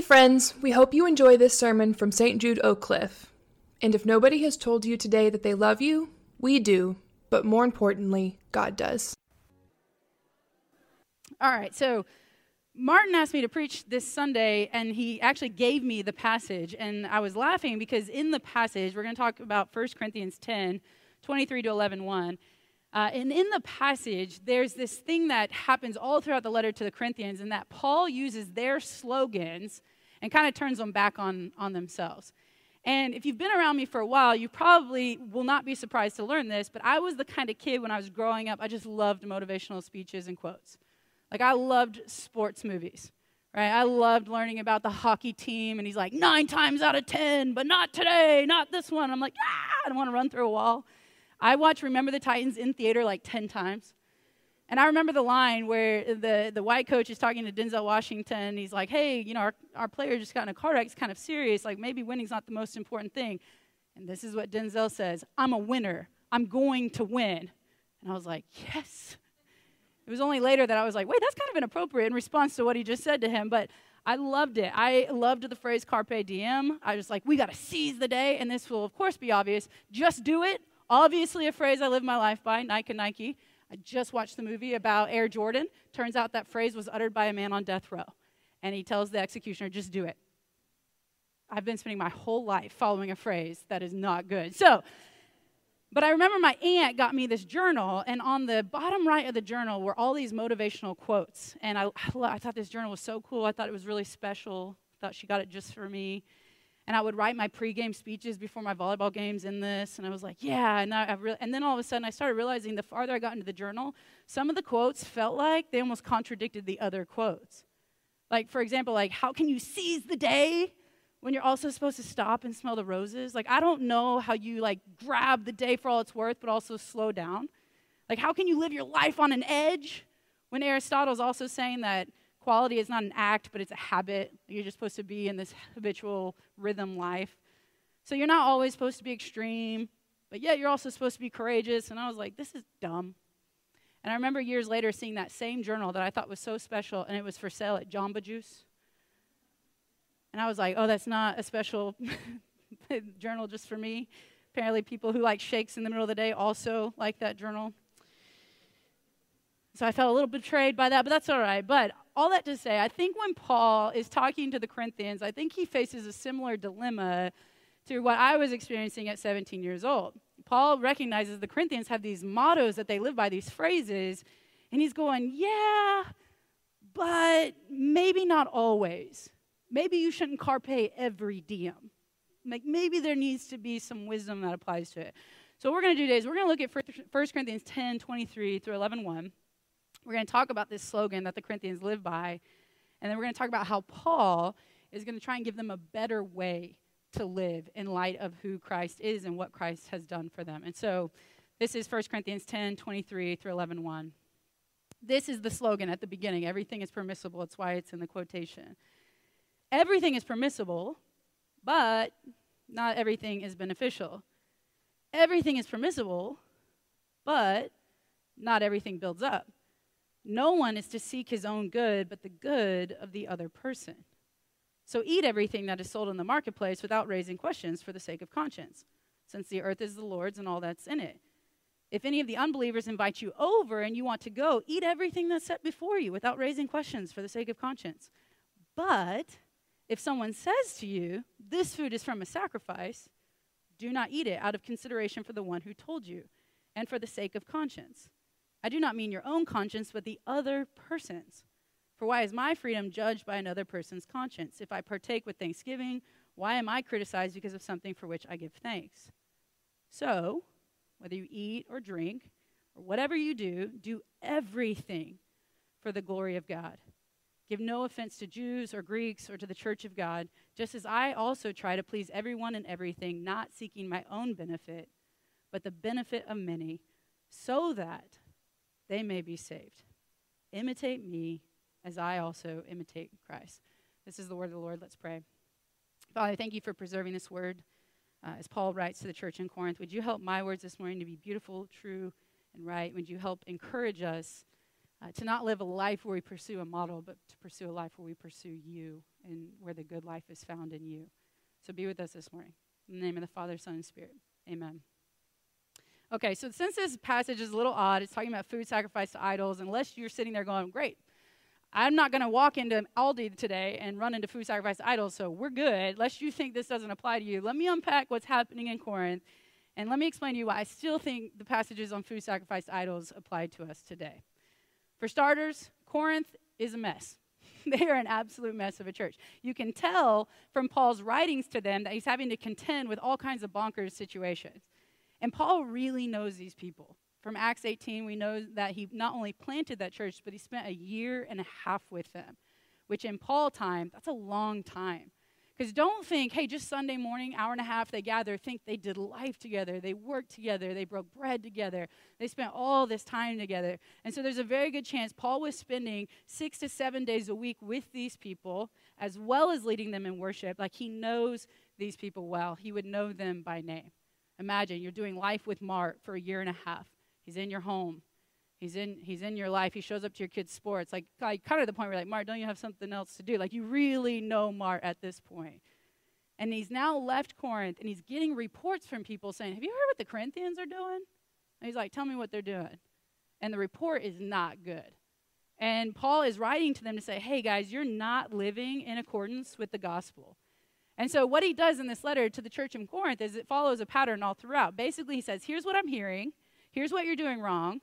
Hey, friends, we hope you enjoy this sermon from St. Jude Oak Cliff. And if nobody has told you today that they love you, we do, but more importantly, God does. All right, so Martin asked me to preach this Sunday, and he actually gave me the passage. And I was laughing because in the passage, we're going to talk about 1 Corinthians 10 23 to 11 1. Uh, and in the passage, there's this thing that happens all throughout the letter to the Corinthians, and that Paul uses their slogans and kind of turns them back on, on themselves. And if you've been around me for a while, you probably will not be surprised to learn this, but I was the kind of kid when I was growing up, I just loved motivational speeches and quotes. Like, I loved sports movies, right? I loved learning about the hockey team, and he's like, nine times out of 10, but not today, not this one. I'm like, ah, I don't want to run through a wall. I watched Remember the Titans in theater like 10 times. And I remember the line where the, the white coach is talking to Denzel Washington. He's like, hey, you know, our, our player just got in a car wreck. It's kind of serious. Like, maybe winning's not the most important thing. And this is what Denzel says I'm a winner. I'm going to win. And I was like, yes. It was only later that I was like, wait, that's kind of inappropriate in response to what he just said to him. But I loved it. I loved the phrase carpe diem. I was like, we got to seize the day. And this will, of course, be obvious. Just do it Obviously, a phrase I live my life by Nike and Nike. I just watched the movie about Air Jordan. Turns out that phrase was uttered by a man on death row. And he tells the executioner, just do it. I've been spending my whole life following a phrase that is not good. So, but I remember my aunt got me this journal, and on the bottom right of the journal were all these motivational quotes. And I, I thought this journal was so cool. I thought it was really special. I thought she got it just for me and I would write my pregame speeches before my volleyball games in this, and I was like, yeah. And, I, I and then all of a sudden, I started realizing the farther I got into the journal, some of the quotes felt like they almost contradicted the other quotes. Like, for example, like, how can you seize the day when you're also supposed to stop and smell the roses? Like, I don't know how you like grab the day for all it's worth, but also slow down. Like, how can you live your life on an edge when Aristotle's also saying that Quality is not an act, but it's a habit. You're just supposed to be in this habitual rhythm life. So you're not always supposed to be extreme, but yet you're also supposed to be courageous. And I was like, this is dumb. And I remember years later seeing that same journal that I thought was so special, and it was for sale at Jamba Juice. And I was like, oh, that's not a special journal just for me. Apparently, people who like shakes in the middle of the day also like that journal. So I felt a little betrayed by that, but that's all right. But all that to say, I think when Paul is talking to the Corinthians, I think he faces a similar dilemma to what I was experiencing at 17 years old. Paul recognizes the Corinthians have these mottos that they live by, these phrases, and he's going, Yeah, but maybe not always. Maybe you shouldn't carpe every diem. Like maybe there needs to be some wisdom that applies to it. So what we're going to do today is we're going to look at 1 Corinthians 10, 23 through 11, 1. We're going to talk about this slogan that the Corinthians live by, and then we're going to talk about how Paul is going to try and give them a better way to live in light of who Christ is and what Christ has done for them. And so this is 1 Corinthians 10 23 through 11 1. This is the slogan at the beginning everything is permissible. It's why it's in the quotation. Everything is permissible, but not everything is beneficial. Everything is permissible, but not everything builds up. No one is to seek his own good, but the good of the other person. So eat everything that is sold in the marketplace without raising questions for the sake of conscience, since the earth is the Lord's and all that's in it. If any of the unbelievers invite you over and you want to go, eat everything that's set before you without raising questions for the sake of conscience. But if someone says to you, This food is from a sacrifice, do not eat it out of consideration for the one who told you and for the sake of conscience. I do not mean your own conscience, but the other person's. For why is my freedom judged by another person's conscience? If I partake with thanksgiving, why am I criticized because of something for which I give thanks? So, whether you eat or drink, or whatever you do, do everything for the glory of God. Give no offense to Jews or Greeks or to the church of God, just as I also try to please everyone and everything, not seeking my own benefit, but the benefit of many, so that they may be saved. Imitate me as I also imitate Christ. This is the word of the Lord. Let's pray. Father, thank you for preserving this word. Uh, as Paul writes to the church in Corinth, would you help my words this morning to be beautiful, true, and right? Would you help encourage us uh, to not live a life where we pursue a model, but to pursue a life where we pursue you and where the good life is found in you. So be with us this morning. In the name of the Father, Son, and Spirit. Amen. Okay, so since this passage is a little odd, it's talking about food sacrificed to idols, unless you're sitting there going, great, I'm not going to walk into Aldi today and run into food sacrifice to idols, so we're good. Unless you think this doesn't apply to you, let me unpack what's happening in Corinth, and let me explain to you why I still think the passages on food sacrifice to idols apply to us today. For starters, Corinth is a mess. they are an absolute mess of a church. You can tell from Paul's writings to them that he's having to contend with all kinds of bonkers situations. And Paul really knows these people. From Acts 18, we know that he not only planted that church, but he spent a year and a half with them, which in Paul time, that's a long time. Because don't think, hey, just Sunday morning, hour and a half, they gather. Think they did life together. They worked together. They broke bread together. They spent all this time together. And so there's a very good chance Paul was spending six to seven days a week with these people, as well as leading them in worship. Like he knows these people well, he would know them by name. Imagine you're doing life with Mart for a year and a half. He's in your home. He's in, he's in your life. He shows up to your kids' sports. Like, like kind of the point where, like, Mart, don't you have something else to do? Like, you really know Mart at this point. And he's now left Corinth and he's getting reports from people saying, Have you heard what the Corinthians are doing? And he's like, Tell me what they're doing. And the report is not good. And Paul is writing to them to say, Hey, guys, you're not living in accordance with the gospel. And so, what he does in this letter to the church in Corinth is it follows a pattern all throughout. Basically, he says, Here's what I'm hearing, here's what you're doing wrong.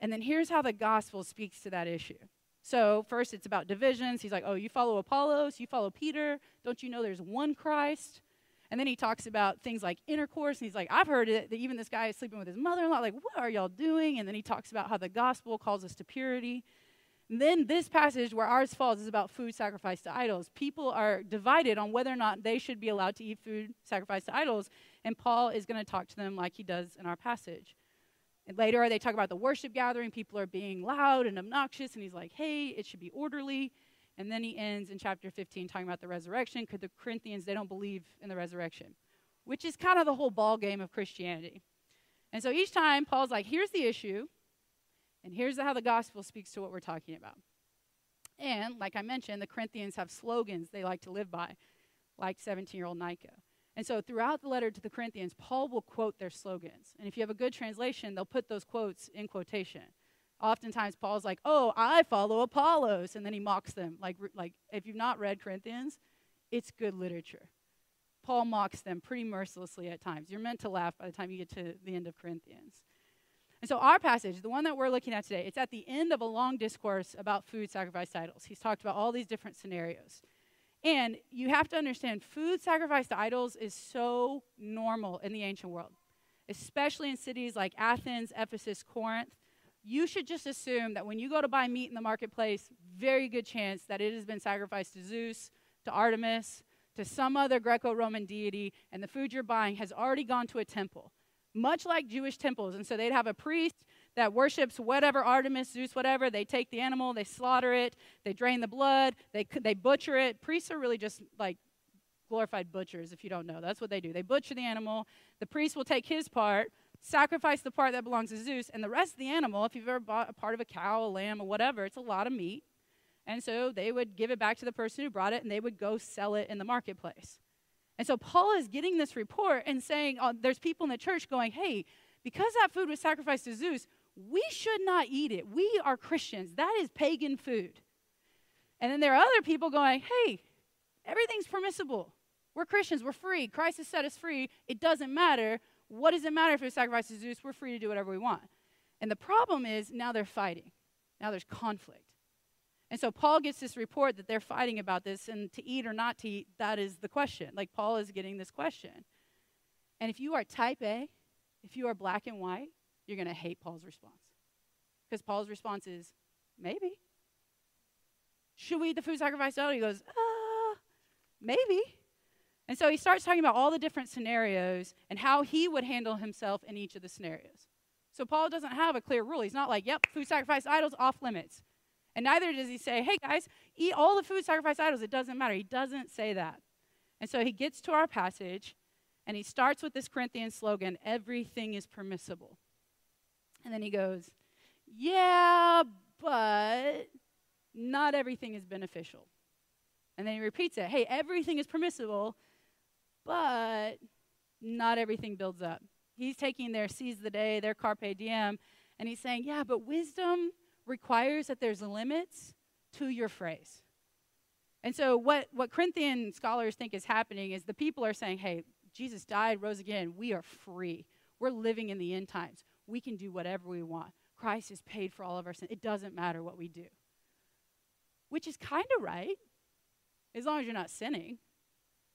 And then here's how the gospel speaks to that issue. So, first, it's about divisions. He's like, oh, you follow Apollos, you follow Peter. Don't you know there's one Christ? And then he talks about things like intercourse. And he's like, I've heard it, that even this guy is sleeping with his mother in law. Like, what are y'all doing? And then he talks about how the gospel calls us to purity. Then this passage where ours falls is about food sacrificed to idols. People are divided on whether or not they should be allowed to eat food sacrificed to idols. And Paul is going to talk to them like he does in our passage. And later they talk about the worship gathering. People are being loud and obnoxious. And he's like, hey, it should be orderly. And then he ends in chapter 15 talking about the resurrection Could the Corinthians, they don't believe in the resurrection, which is kind of the whole ball game of Christianity. And so each time Paul's like, here's the issue, and here's how the gospel speaks to what we're talking about. And like I mentioned, the Corinthians have slogans they like to live by, like 17 year old Nika. And so throughout the letter to the Corinthians, Paul will quote their slogans. And if you have a good translation, they'll put those quotes in quotation. Oftentimes, Paul's like, oh, I follow Apollos. And then he mocks them. Like, like if you've not read Corinthians, it's good literature. Paul mocks them pretty mercilessly at times. You're meant to laugh by the time you get to the end of Corinthians. And so, our passage, the one that we're looking at today, it's at the end of a long discourse about food sacrifice idols. He's talked about all these different scenarios. And you have to understand, food sacrificed to idols is so normal in the ancient world, especially in cities like Athens, Ephesus, Corinth. You should just assume that when you go to buy meat in the marketplace, very good chance that it has been sacrificed to Zeus, to Artemis, to some other Greco Roman deity, and the food you're buying has already gone to a temple, much like Jewish temples. And so they'd have a priest that worships whatever Artemis, Zeus, whatever. They take the animal, they slaughter it, they drain the blood, they, they butcher it. Priests are really just like glorified butchers, if you don't know. That's what they do. They butcher the animal. The priest will take his part, sacrifice the part that belongs to Zeus, and the rest of the animal, if you've ever bought a part of a cow, a lamb, or whatever, it's a lot of meat. And so they would give it back to the person who brought it, and they would go sell it in the marketplace. And so Paul is getting this report and saying, oh, there's people in the church going, hey, because that food was sacrificed to Zeus, we should not eat it. We are Christians. That is pagan food. And then there are other people going, hey, everything's permissible. We're Christians. We're free. Christ has set us free. It doesn't matter. What does it matter if it's sacrificed to Zeus? We're free to do whatever we want. And the problem is now they're fighting. Now there's conflict. And so Paul gets this report that they're fighting about this, and to eat or not to eat, that is the question. Like Paul is getting this question. And if you are type A, if you are black and white, you're going to hate Paul's response. Because Paul's response is, maybe. Should we eat the food sacrifice out? He goes, uh, maybe. And so he starts talking about all the different scenarios and how he would handle himself in each of the scenarios. So Paul doesn't have a clear rule. He's not like, yep, food sacrifice idols off limits. And neither does he say, hey guys, eat all the food sacrifice idols. It doesn't matter. He doesn't say that. And so he gets to our passage and he starts with this Corinthian slogan everything is permissible. And then he goes, Yeah, but not everything is beneficial. And then he repeats it hey, everything is permissible, but not everything builds up. He's taking their seize the day, their carpe diem, and he's saying, yeah, but wisdom requires that there's limits to your phrase. And so, what, what Corinthian scholars think is happening is the people are saying, hey, Jesus died, rose again. We are free. We're living in the end times. We can do whatever we want. Christ has paid for all of our sins. It doesn't matter what we do. Which is kind of right, as long as you're not sinning.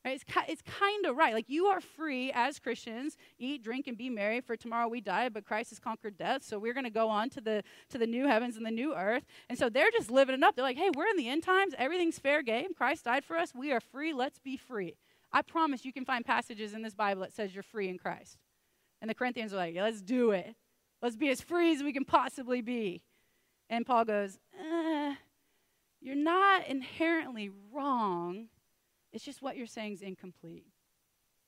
Right? It's, it's kind of right. Like you are free as Christians, eat, drink, and be merry. For tomorrow we die, but Christ has conquered death. So we're going to go on to the to the new heavens and the new earth. And so they're just living it up. They're like, hey, we're in the end times. Everything's fair game. Christ died for us. We are free. Let's be free. I promise you can find passages in this Bible that says you're free in Christ. And the Corinthians are like, yeah, let's do it. Let's be as free as we can possibly be. And Paul goes, eh, you're not inherently wrong it's just what you're saying is incomplete.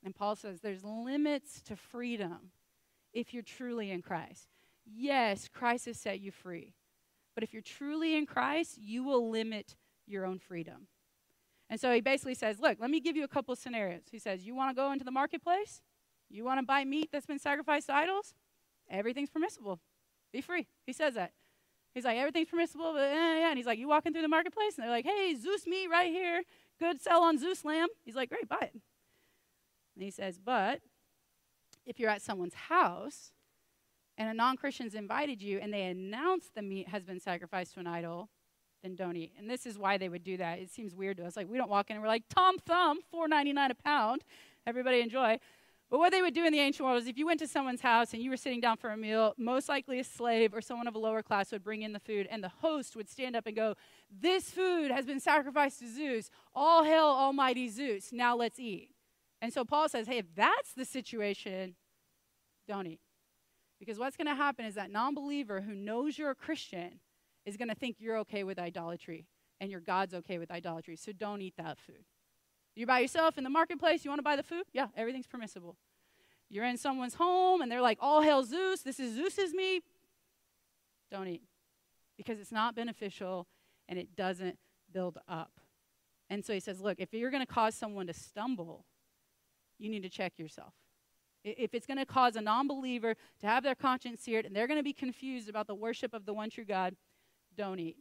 And Paul says there's limits to freedom if you're truly in Christ. Yes, Christ has set you free. But if you're truly in Christ, you will limit your own freedom. And so he basically says, Look, let me give you a couple of scenarios. He says, You want to go into the marketplace? You want to buy meat that's been sacrificed to idols? Everything's permissible. Be free. He says that. He's like, Everything's permissible. But, eh, yeah. And he's like, You walking through the marketplace? And they're like, Hey, Zeus meat right here. Good sell on Zeus lamb. He's like, great, buy it. And he says, but if you're at someone's house and a non Christian's invited you and they announce the meat has been sacrificed to an idol, then don't eat. And this is why they would do that. It seems weird to us. Like we don't walk in and we're like, Tom Thumb, four ninety nine a pound. Everybody enjoy. But what they would do in the ancient world is if you went to someone's house and you were sitting down for a meal, most likely a slave or someone of a lower class would bring in the food, and the host would stand up and go, This food has been sacrificed to Zeus. All hail Almighty Zeus. Now let's eat. And so Paul says, Hey, if that's the situation, don't eat. Because what's going to happen is that non believer who knows you're a Christian is going to think you're okay with idolatry and your God's okay with idolatry. So don't eat that food. You're by yourself in the marketplace, you want to buy the food? Yeah, everything's permissible. You're in someone's home and they're like, all hail Zeus, this is Zeus's meat. Don't eat because it's not beneficial and it doesn't build up. And so he says, look, if you're going to cause someone to stumble, you need to check yourself. If it's going to cause a non believer to have their conscience seared and they're going to be confused about the worship of the one true God, don't eat.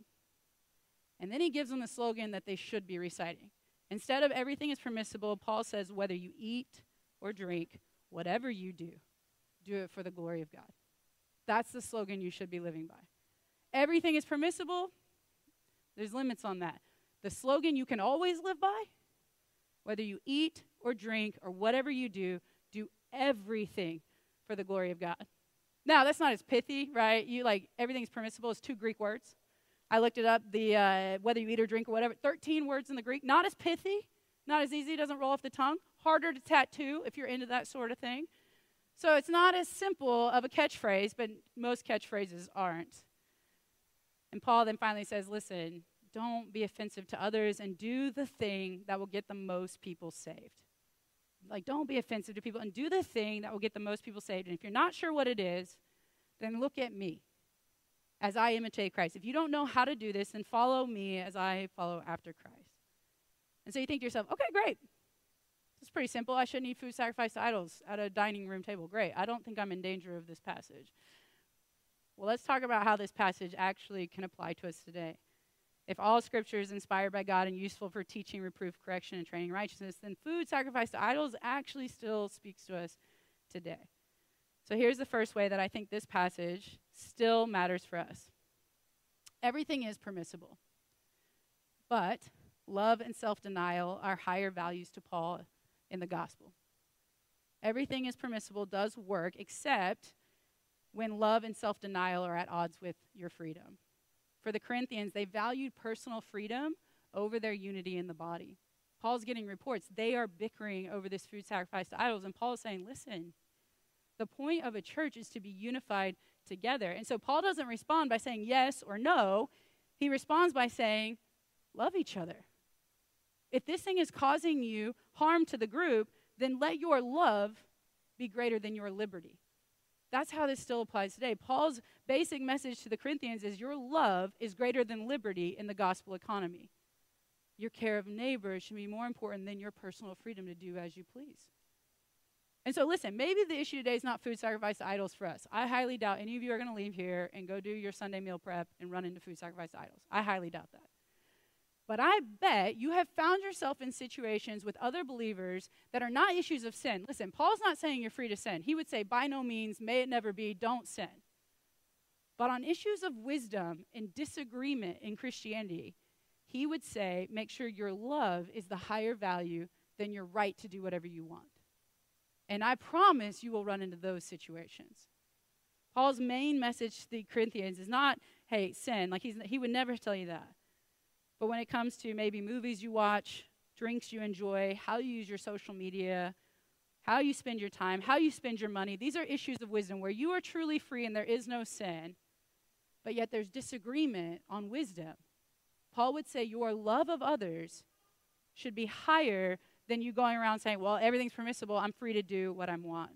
And then he gives them the slogan that they should be reciting Instead of everything is permissible, Paul says, whether you eat or drink, whatever you do, do it for the glory of God. That's the slogan you should be living by. Everything is permissible, there's limits on that. The slogan you can always live by, whether you eat or drink or whatever you do, do everything for the glory of God. Now, that's not as pithy, right? You like everything's permissible is two Greek words. I looked it up, the uh, whether you eat or drink or whatever, 13 words in the Greek. Not as pithy, not as easy, doesn't roll off the tongue. Harder to tattoo if you're into that sort of thing. So it's not as simple of a catchphrase, but most catchphrases aren't. And Paul then finally says, listen, don't be offensive to others and do the thing that will get the most people saved. Like, don't be offensive to people and do the thing that will get the most people saved. And if you're not sure what it is, then look at me as I imitate Christ. If you don't know how to do this, then follow me as I follow after Christ. And so you think to yourself, okay, great. It's pretty simple. I shouldn't eat food sacrificed to idols at a dining room table. Great. I don't think I'm in danger of this passage. Well, let's talk about how this passage actually can apply to us today. If all scripture is inspired by God and useful for teaching, reproof, correction, and training righteousness, then food sacrificed to idols actually still speaks to us today. So here's the first way that I think this passage still matters for us. Everything is permissible, but love and self denial are higher values to Paul in the gospel. Everything is permissible, does work, except when love and self denial are at odds with your freedom. For the Corinthians, they valued personal freedom over their unity in the body. Paul's getting reports. They are bickering over this food sacrifice to idols, and Paul is saying, Listen, the point of a church is to be unified together. And so Paul doesn't respond by saying yes or no. He responds by saying, love each other. If this thing is causing you harm to the group, then let your love be greater than your liberty. That's how this still applies today. Paul's basic message to the Corinthians is your love is greater than liberty in the gospel economy. your care of neighbors should be more important than your personal freedom to do as you please. And so, listen, maybe the issue today is not food sacrifice to idols for us. I highly doubt any of you are going to leave here and go do your Sunday meal prep and run into food sacrifice to idols. I highly doubt that. But I bet you have found yourself in situations with other believers that are not issues of sin. Listen, Paul's not saying you're free to sin. He would say, by no means, may it never be, don't sin. But on issues of wisdom and disagreement in Christianity, he would say, make sure your love is the higher value than your right to do whatever you want. And I promise you will run into those situations. Paul's main message to the Corinthians is not, hey, sin. Like he's, he would never tell you that. But when it comes to maybe movies you watch, drinks you enjoy, how you use your social media, how you spend your time, how you spend your money, these are issues of wisdom where you are truly free and there is no sin, but yet there's disagreement on wisdom. Paul would say your love of others should be higher than you going around saying, well, everything's permissible, I'm free to do what I want.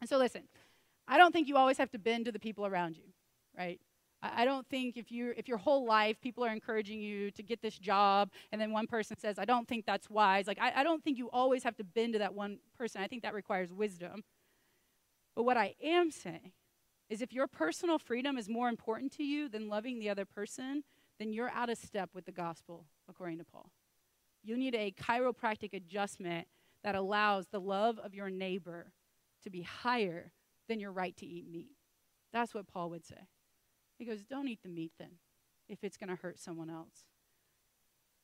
And so, listen, I don't think you always have to bend to the people around you, right? I don't think if you if your whole life people are encouraging you to get this job and then one person says, I don't think that's wise. Like I, I don't think you always have to bend to that one person. I think that requires wisdom. But what I am saying is if your personal freedom is more important to you than loving the other person, then you're out of step with the gospel, according to Paul. You need a chiropractic adjustment that allows the love of your neighbor to be higher than your right to eat meat. That's what Paul would say. He goes, Don't eat the meat then, if it's going to hurt someone else.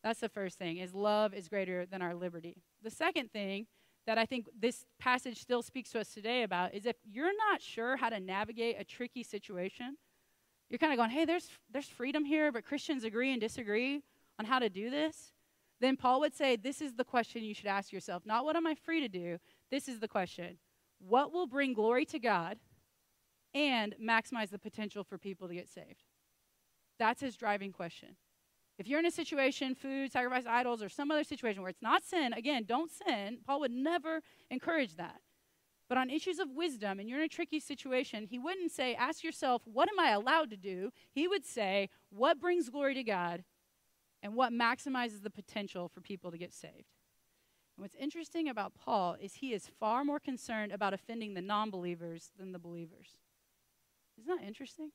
That's the first thing, is love is greater than our liberty. The second thing that I think this passage still speaks to us today about is if you're not sure how to navigate a tricky situation, you're kind of going, hey, there's, there's freedom here, but Christians agree and disagree on how to do this. Then Paul would say, this is the question you should ask yourself. Not what am I free to do? This is the question What will bring glory to God and maximize the potential for people to get saved? That's his driving question. If you're in a situation, food, sacrifice idols, or some other situation where it's not sin, again, don't sin. Paul would never encourage that. But on issues of wisdom, and you're in a tricky situation, he wouldn't say, Ask yourself, what am I allowed to do? He would say, What brings glory to God and what maximizes the potential for people to get saved? And what's interesting about Paul is he is far more concerned about offending the non believers than the believers. Isn't that interesting?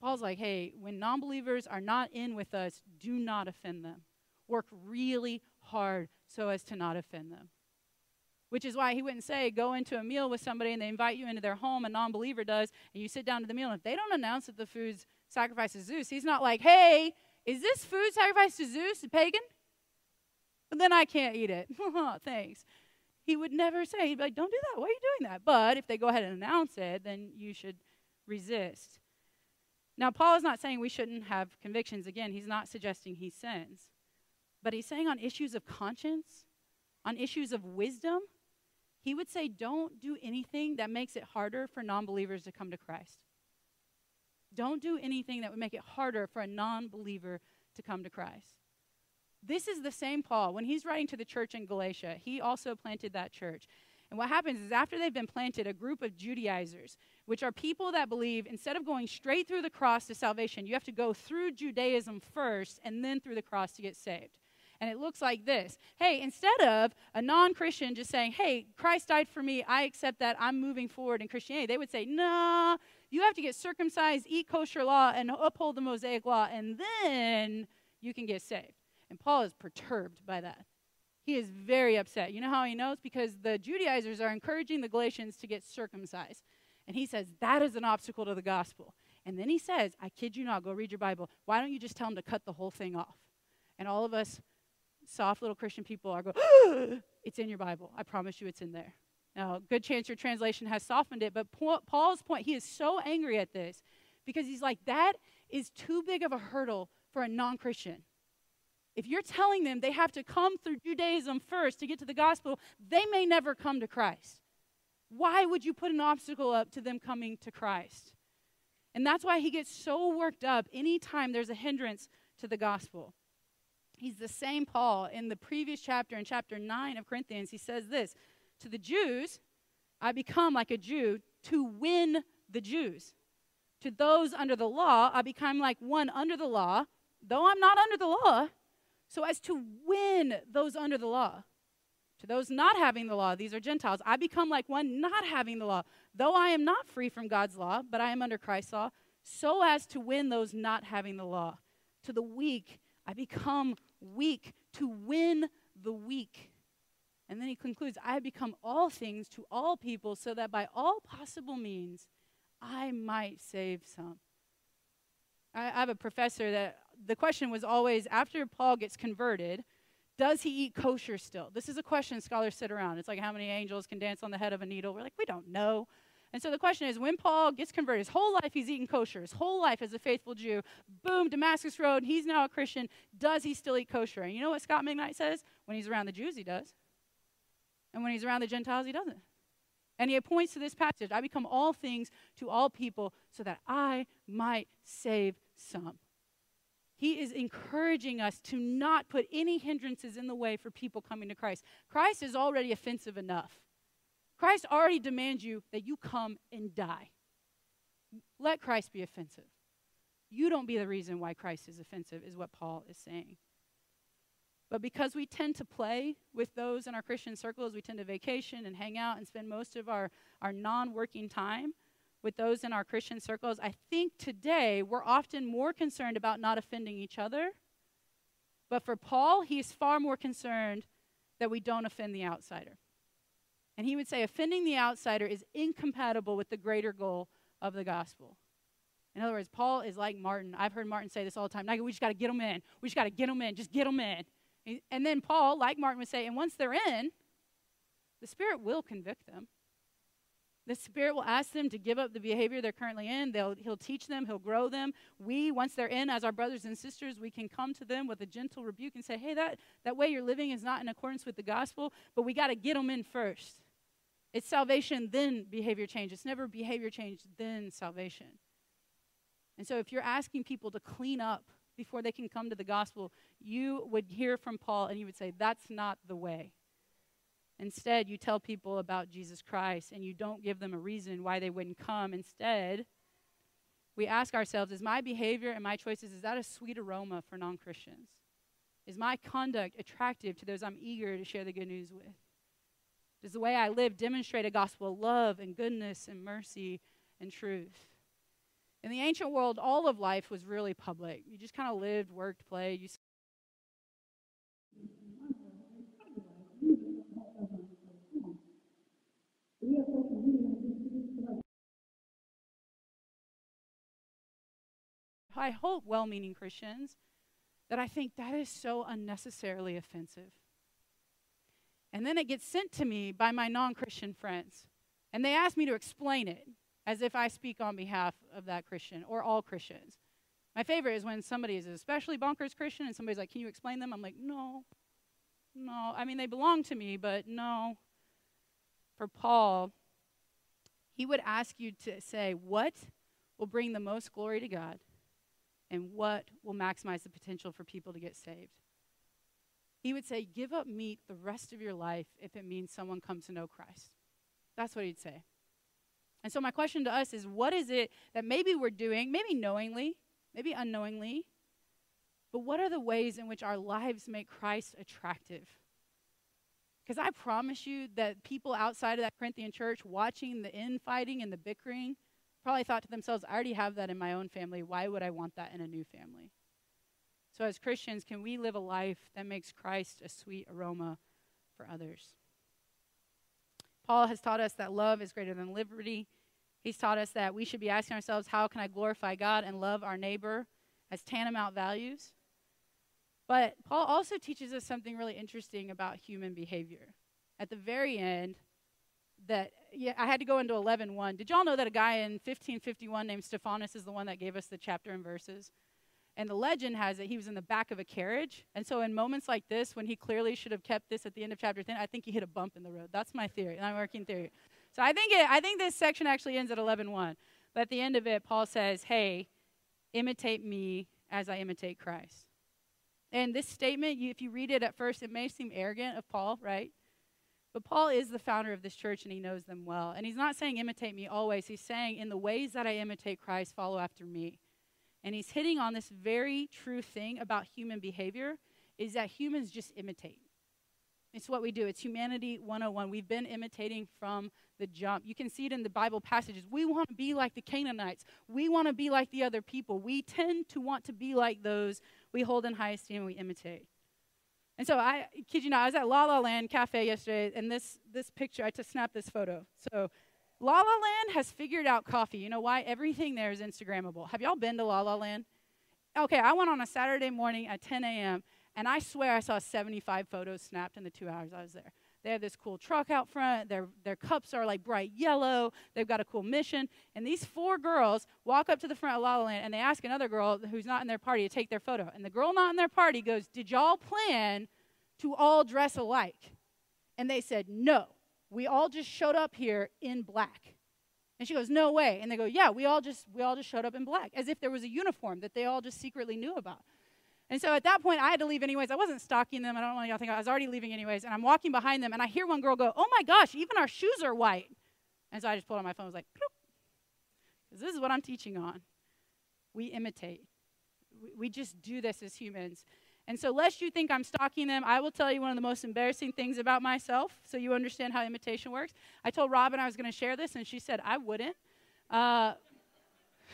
Paul's like, hey, when non believers are not in with us, do not offend them. Work really hard so as to not offend them. Which is why he wouldn't say, go into a meal with somebody and they invite you into their home, a non believer does, and you sit down to the meal. And if they don't announce that the food's sacrificed to Zeus, he's not like, hey, is this food sacrificed to Zeus, a pagan? But then I can't eat it. Thanks he would never say, he'd be like, don't do that. Why are you doing that? But if they go ahead and announce it, then you should resist. Now, Paul is not saying we shouldn't have convictions. Again, he's not suggesting he sins. But he's saying on issues of conscience, on issues of wisdom, he would say, don't do anything that makes it harder for non believers to come to Christ. Don't do anything that would make it harder for a non believer to come to Christ. This is the same Paul. When he's writing to the church in Galatia, he also planted that church. And what happens is after they've been planted, a group of Judaizers, which are people that believe instead of going straight through the cross to salvation, you have to go through Judaism first and then through the cross to get saved. And it looks like this Hey, instead of a non Christian just saying, Hey, Christ died for me, I accept that, I'm moving forward in Christianity, they would say, Nah, you have to get circumcised, eat kosher law, and uphold the Mosaic law, and then you can get saved. And Paul is perturbed by that. He is very upset. You know how he knows? Because the Judaizers are encouraging the Galatians to get circumcised. And he says, that is an obstacle to the gospel. And then he says, I kid you not, go read your Bible. Why don't you just tell them to cut the whole thing off? And all of us soft little Christian people are going, it's in your Bible. I promise you it's in there. Now, good chance your translation has softened it, but Paul's point, he is so angry at this because he's like, that is too big of a hurdle for a non Christian. If you're telling them they have to come through Judaism first to get to the gospel, they may never come to Christ. Why would you put an obstacle up to them coming to Christ? And that's why he gets so worked up anytime there's a hindrance to the gospel. He's the same Paul in the previous chapter, in chapter 9 of Corinthians. He says this To the Jews, I become like a Jew to win the Jews. To those under the law, I become like one under the law, though I'm not under the law so as to win those under the law. To those not having the law, these are Gentiles, I become like one not having the law. Though I am not free from God's law, but I am under Christ's law, so as to win those not having the law. To the weak, I become weak to win the weak. And then he concludes I have become all things to all people so that by all possible means I might save some. I, I have a professor that the question was always after Paul gets converted, does he eat kosher still? This is a question scholars sit around. It's like how many angels can dance on the head of a needle? We're like, we don't know. And so the question is when Paul gets converted, his whole life he's eating kosher, his whole life as a faithful Jew, boom, Damascus Road, he's now a Christian. Does he still eat kosher? And you know what Scot McKnight says? When he's around the Jews, he does. And when he's around the Gentiles, he doesn't. And he points to this passage I become all things to all people so that I might save some. He is encouraging us to not put any hindrances in the way for people coming to Christ. Christ is already offensive enough. Christ already demands you that you come and die. Let Christ be offensive. You don't be the reason why Christ is offensive, is what Paul is saying. But because we tend to play with those in our Christian circles, we tend to vacation and hang out and spend most of our, our non working time with those in our Christian circles, I think today we're often more concerned about not offending each other. But for Paul, he's far more concerned that we don't offend the outsider. And he would say offending the outsider is incompatible with the greater goal of the gospel. In other words, Paul is like Martin. I've heard Martin say this all the time. we just got to get them in. We just got to get them in. Just get them in. And then Paul, like Martin, would say, and once they're in, the Spirit will convict them. The Spirit will ask them to give up the behavior they're currently in. They'll, he'll teach them, He'll grow them. We, once they're in, as our brothers and sisters, we can come to them with a gentle rebuke and say, hey, that, that way you're living is not in accordance with the gospel, but we got to get them in first. It's salvation, then behavior change. It's never behavior change, then salvation. And so if you're asking people to clean up before they can come to the gospel, you would hear from Paul and you would say, that's not the way. Instead, you tell people about Jesus Christ and you don't give them a reason why they wouldn't come. Instead, we ask ourselves, is my behavior and my choices, is that a sweet aroma for non Christians? Is my conduct attractive to those I'm eager to share the good news with? Does the way I live demonstrate a gospel of love and goodness and mercy and truth? In the ancient world, all of life was really public. You just kind of lived, worked, played. You I hope well meaning Christians that I think that is so unnecessarily offensive. And then it gets sent to me by my non Christian friends. And they ask me to explain it as if I speak on behalf of that Christian or all Christians. My favorite is when somebody is especially bonkers Christian and somebody's like, Can you explain them? I'm like, No, no. I mean, they belong to me, but no. For Paul, he would ask you to say, What will bring the most glory to God? And what will maximize the potential for people to get saved? He would say, Give up meat the rest of your life if it means someone comes to know Christ. That's what he'd say. And so, my question to us is what is it that maybe we're doing, maybe knowingly, maybe unknowingly, but what are the ways in which our lives make Christ attractive? Because I promise you that people outside of that Corinthian church watching the infighting and the bickering probably thought to themselves, I already have that in my own family. Why would I want that in a new family? So, as Christians, can we live a life that makes Christ a sweet aroma for others? Paul has taught us that love is greater than liberty. He's taught us that we should be asking ourselves, how can I glorify God and love our neighbor as tantamount values? But Paul also teaches us something really interesting about human behavior. At the very end, that yeah, I had to go into 11:1. Did y'all know that a guy in 1551 named Stephanus is the one that gave us the chapter and verses? And the legend has it he was in the back of a carriage. And so, in moments like this, when he clearly should have kept this at the end of chapter 10, I think he hit a bump in the road. That's my theory, my working theory. So, I think, it, I think this section actually ends at 11.1. But at the end of it, Paul says, Hey, imitate me as I imitate Christ. And this statement, you, if you read it at first, it may seem arrogant of Paul, right? But Paul is the founder of this church and he knows them well. And he's not saying imitate me always. He's saying, in the ways that I imitate Christ, follow after me. And he's hitting on this very true thing about human behavior is that humans just imitate. It's what we do. It's humanity 101. We've been imitating from the jump. You can see it in the Bible passages. We want to be like the Canaanites. We want to be like the other people. We tend to want to be like those we hold in high esteem and we imitate. And so I kid you not, I was at La La Land Cafe yesterday, and this this picture, I just snapped this photo. So La La Land has figured out coffee. You know why? Everything there is Instagrammable. Have y'all been to La La Land? Okay, I went on a Saturday morning at 10 a.m. And I swear I saw 75 photos snapped in the two hours I was there. They have this cool truck out front. Their, their cups are like bright yellow. They've got a cool mission. And these four girls walk up to the front of La La Land and they ask another girl who's not in their party to take their photo. And the girl not in their party goes, Did y'all plan to all dress alike? And they said, No. We all just showed up here in black. And she goes, "No way." And they go, "Yeah, we all just we all just showed up in black as if there was a uniform that they all just secretly knew about." And so at that point, I had to leave anyways. I wasn't stalking them. I don't want y'all to think I was already leaving anyways. And I'm walking behind them, and I hear one girl go, "Oh my gosh, even our shoes are white." And so I just pulled out my phone. and was like, because this is what I'm teaching on. We imitate. We just do this as humans. And so, lest you think I'm stalking them, I will tell you one of the most embarrassing things about myself so you understand how imitation works. I told Robin I was going to share this, and she said, I wouldn't. Uh,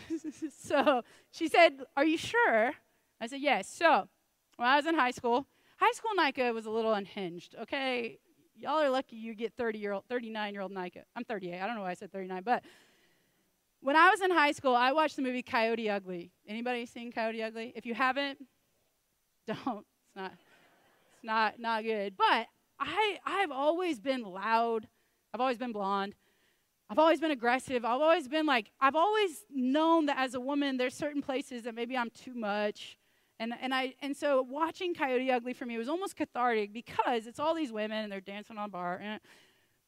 so she said, Are you sure? I said, yes. So when I was in high school, high school Nika was a little unhinged, okay? Y'all are lucky you get 30 year old, 39 year old Nika. I'm 38. I don't know why I said 39, but when I was in high school, I watched the movie Coyote Ugly. Anybody seen Coyote Ugly? If you haven't, don't. It's not. It's not not good. But I I've always been loud. I've always been blonde. I've always been aggressive. I've always been like I've always known that as a woman there's certain places that maybe I'm too much. And, and, I, and so watching Coyote Ugly for me was almost cathartic because it's all these women and they're dancing on a bar. And,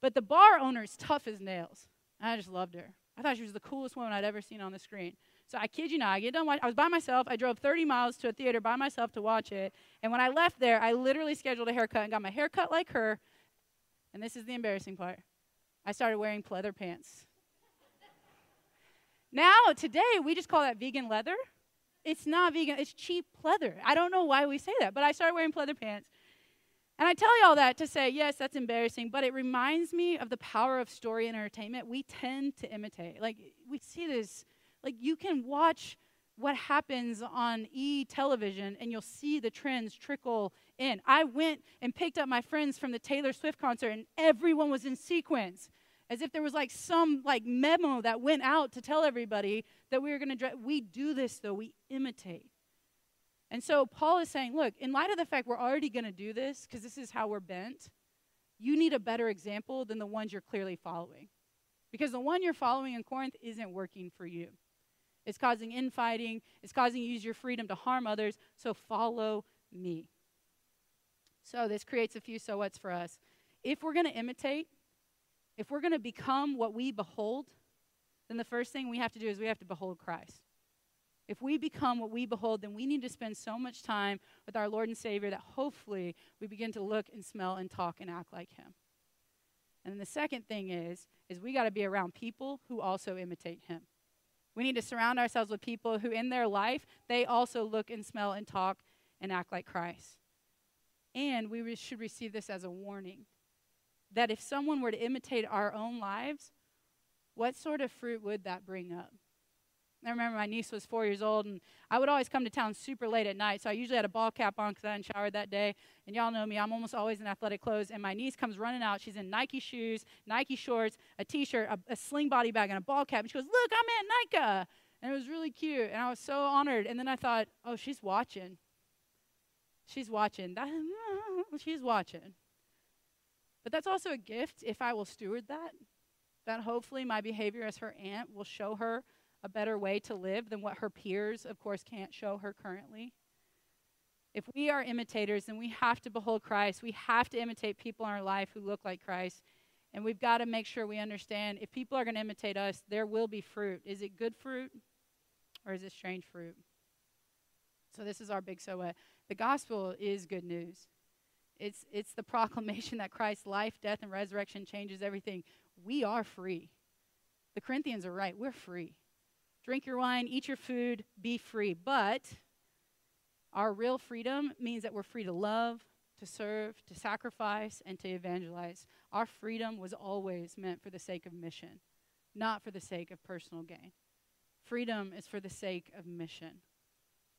but the bar owner is tough as nails. I just loved her. I thought she was the coolest woman I'd ever seen on the screen. So I kid you not, I get done. Watch, I was by myself. I drove 30 miles to a theater by myself to watch it. And when I left there, I literally scheduled a haircut and got my hair cut like her. And this is the embarrassing part. I started wearing pleather pants. now today we just call that vegan leather. It's not vegan, it's cheap pleather. I don't know why we say that, but I started wearing pleather pants. And I tell you all that to say, yes, that's embarrassing, but it reminds me of the power of story and entertainment. We tend to imitate. Like, we see this, like, you can watch what happens on e television and you'll see the trends trickle in. I went and picked up my friends from the Taylor Swift concert, and everyone was in sequence as if there was like some like memo that went out to tell everybody that we are going to we do this though we imitate. And so paul is saying look in light of the fact we're already going to do this because this is how we're bent you need a better example than the ones you're clearly following. Because the one you're following in corinth isn't working for you. It's causing infighting it's causing you to use your freedom to harm others so follow me. So this creates a few so what's for us. If we're going to imitate if we're going to become what we behold, then the first thing we have to do is we have to behold Christ. If we become what we behold, then we need to spend so much time with our Lord and Savior that hopefully we begin to look and smell and talk and act like him. And the second thing is is we got to be around people who also imitate him. We need to surround ourselves with people who in their life they also look and smell and talk and act like Christ. And we should receive this as a warning that if someone were to imitate our own lives, what sort of fruit would that bring up? I remember my niece was four years old, and I would always come to town super late at night. So I usually had a ball cap on because I hadn't showered that day. And y'all know me, I'm almost always in athletic clothes. And my niece comes running out. She's in Nike shoes, Nike shorts, a t shirt, a, a sling body bag, and a ball cap. And she goes, Look, I'm at Nike. And it was really cute. And I was so honored. And then I thought, Oh, she's watching. She's watching. That, she's watching. But that's also a gift if I will steward that, that hopefully my behavior as her aunt will show her a better way to live than what her peers, of course, can't show her currently. If we are imitators, then we have to behold Christ. We have to imitate people in our life who look like Christ. And we've got to make sure we understand if people are going to imitate us, there will be fruit. Is it good fruit or is it strange fruit? So, this is our big so what. The gospel is good news. It's, it's the proclamation that Christ's life, death, and resurrection changes everything. We are free. The Corinthians are right. We're free. Drink your wine, eat your food, be free. But Our real freedom means that we're free to love, to serve, to sacrifice, and to evangelize. Our freedom was always meant for the sake of mission, not for the sake of personal gain. Freedom is for the sake of mission.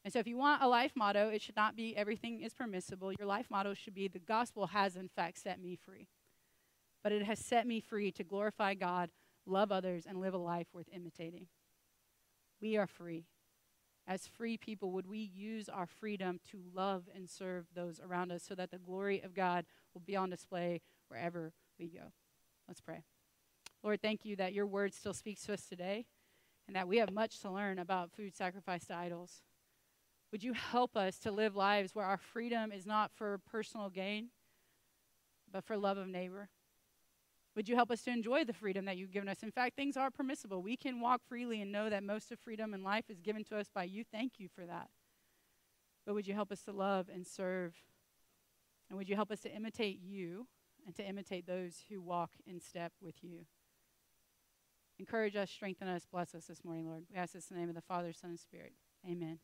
And so, if you want a life motto, it should not be everything is permissible. Your life motto should be the gospel has, in fact, set me free. But it has set me free to glorify God, love others, and live a life worth imitating. We are free. As free people, would we use our freedom to love and serve those around us so that the glory of God will be on display wherever we go? Let's pray. Lord, thank you that your word still speaks to us today and that we have much to learn about food sacrificed to idols. Would you help us to live lives where our freedom is not for personal gain, but for love of neighbor? Would you help us to enjoy the freedom that you've given us? In fact, things are permissible. We can walk freely and know that most of freedom in life is given to us by you. Thank you for that. But would you help us to love and serve? And would you help us to imitate you and to imitate those who walk in step with you? Encourage us, strengthen us, bless us this morning, Lord. We ask this in the name of the Father, Son, and Spirit. Amen.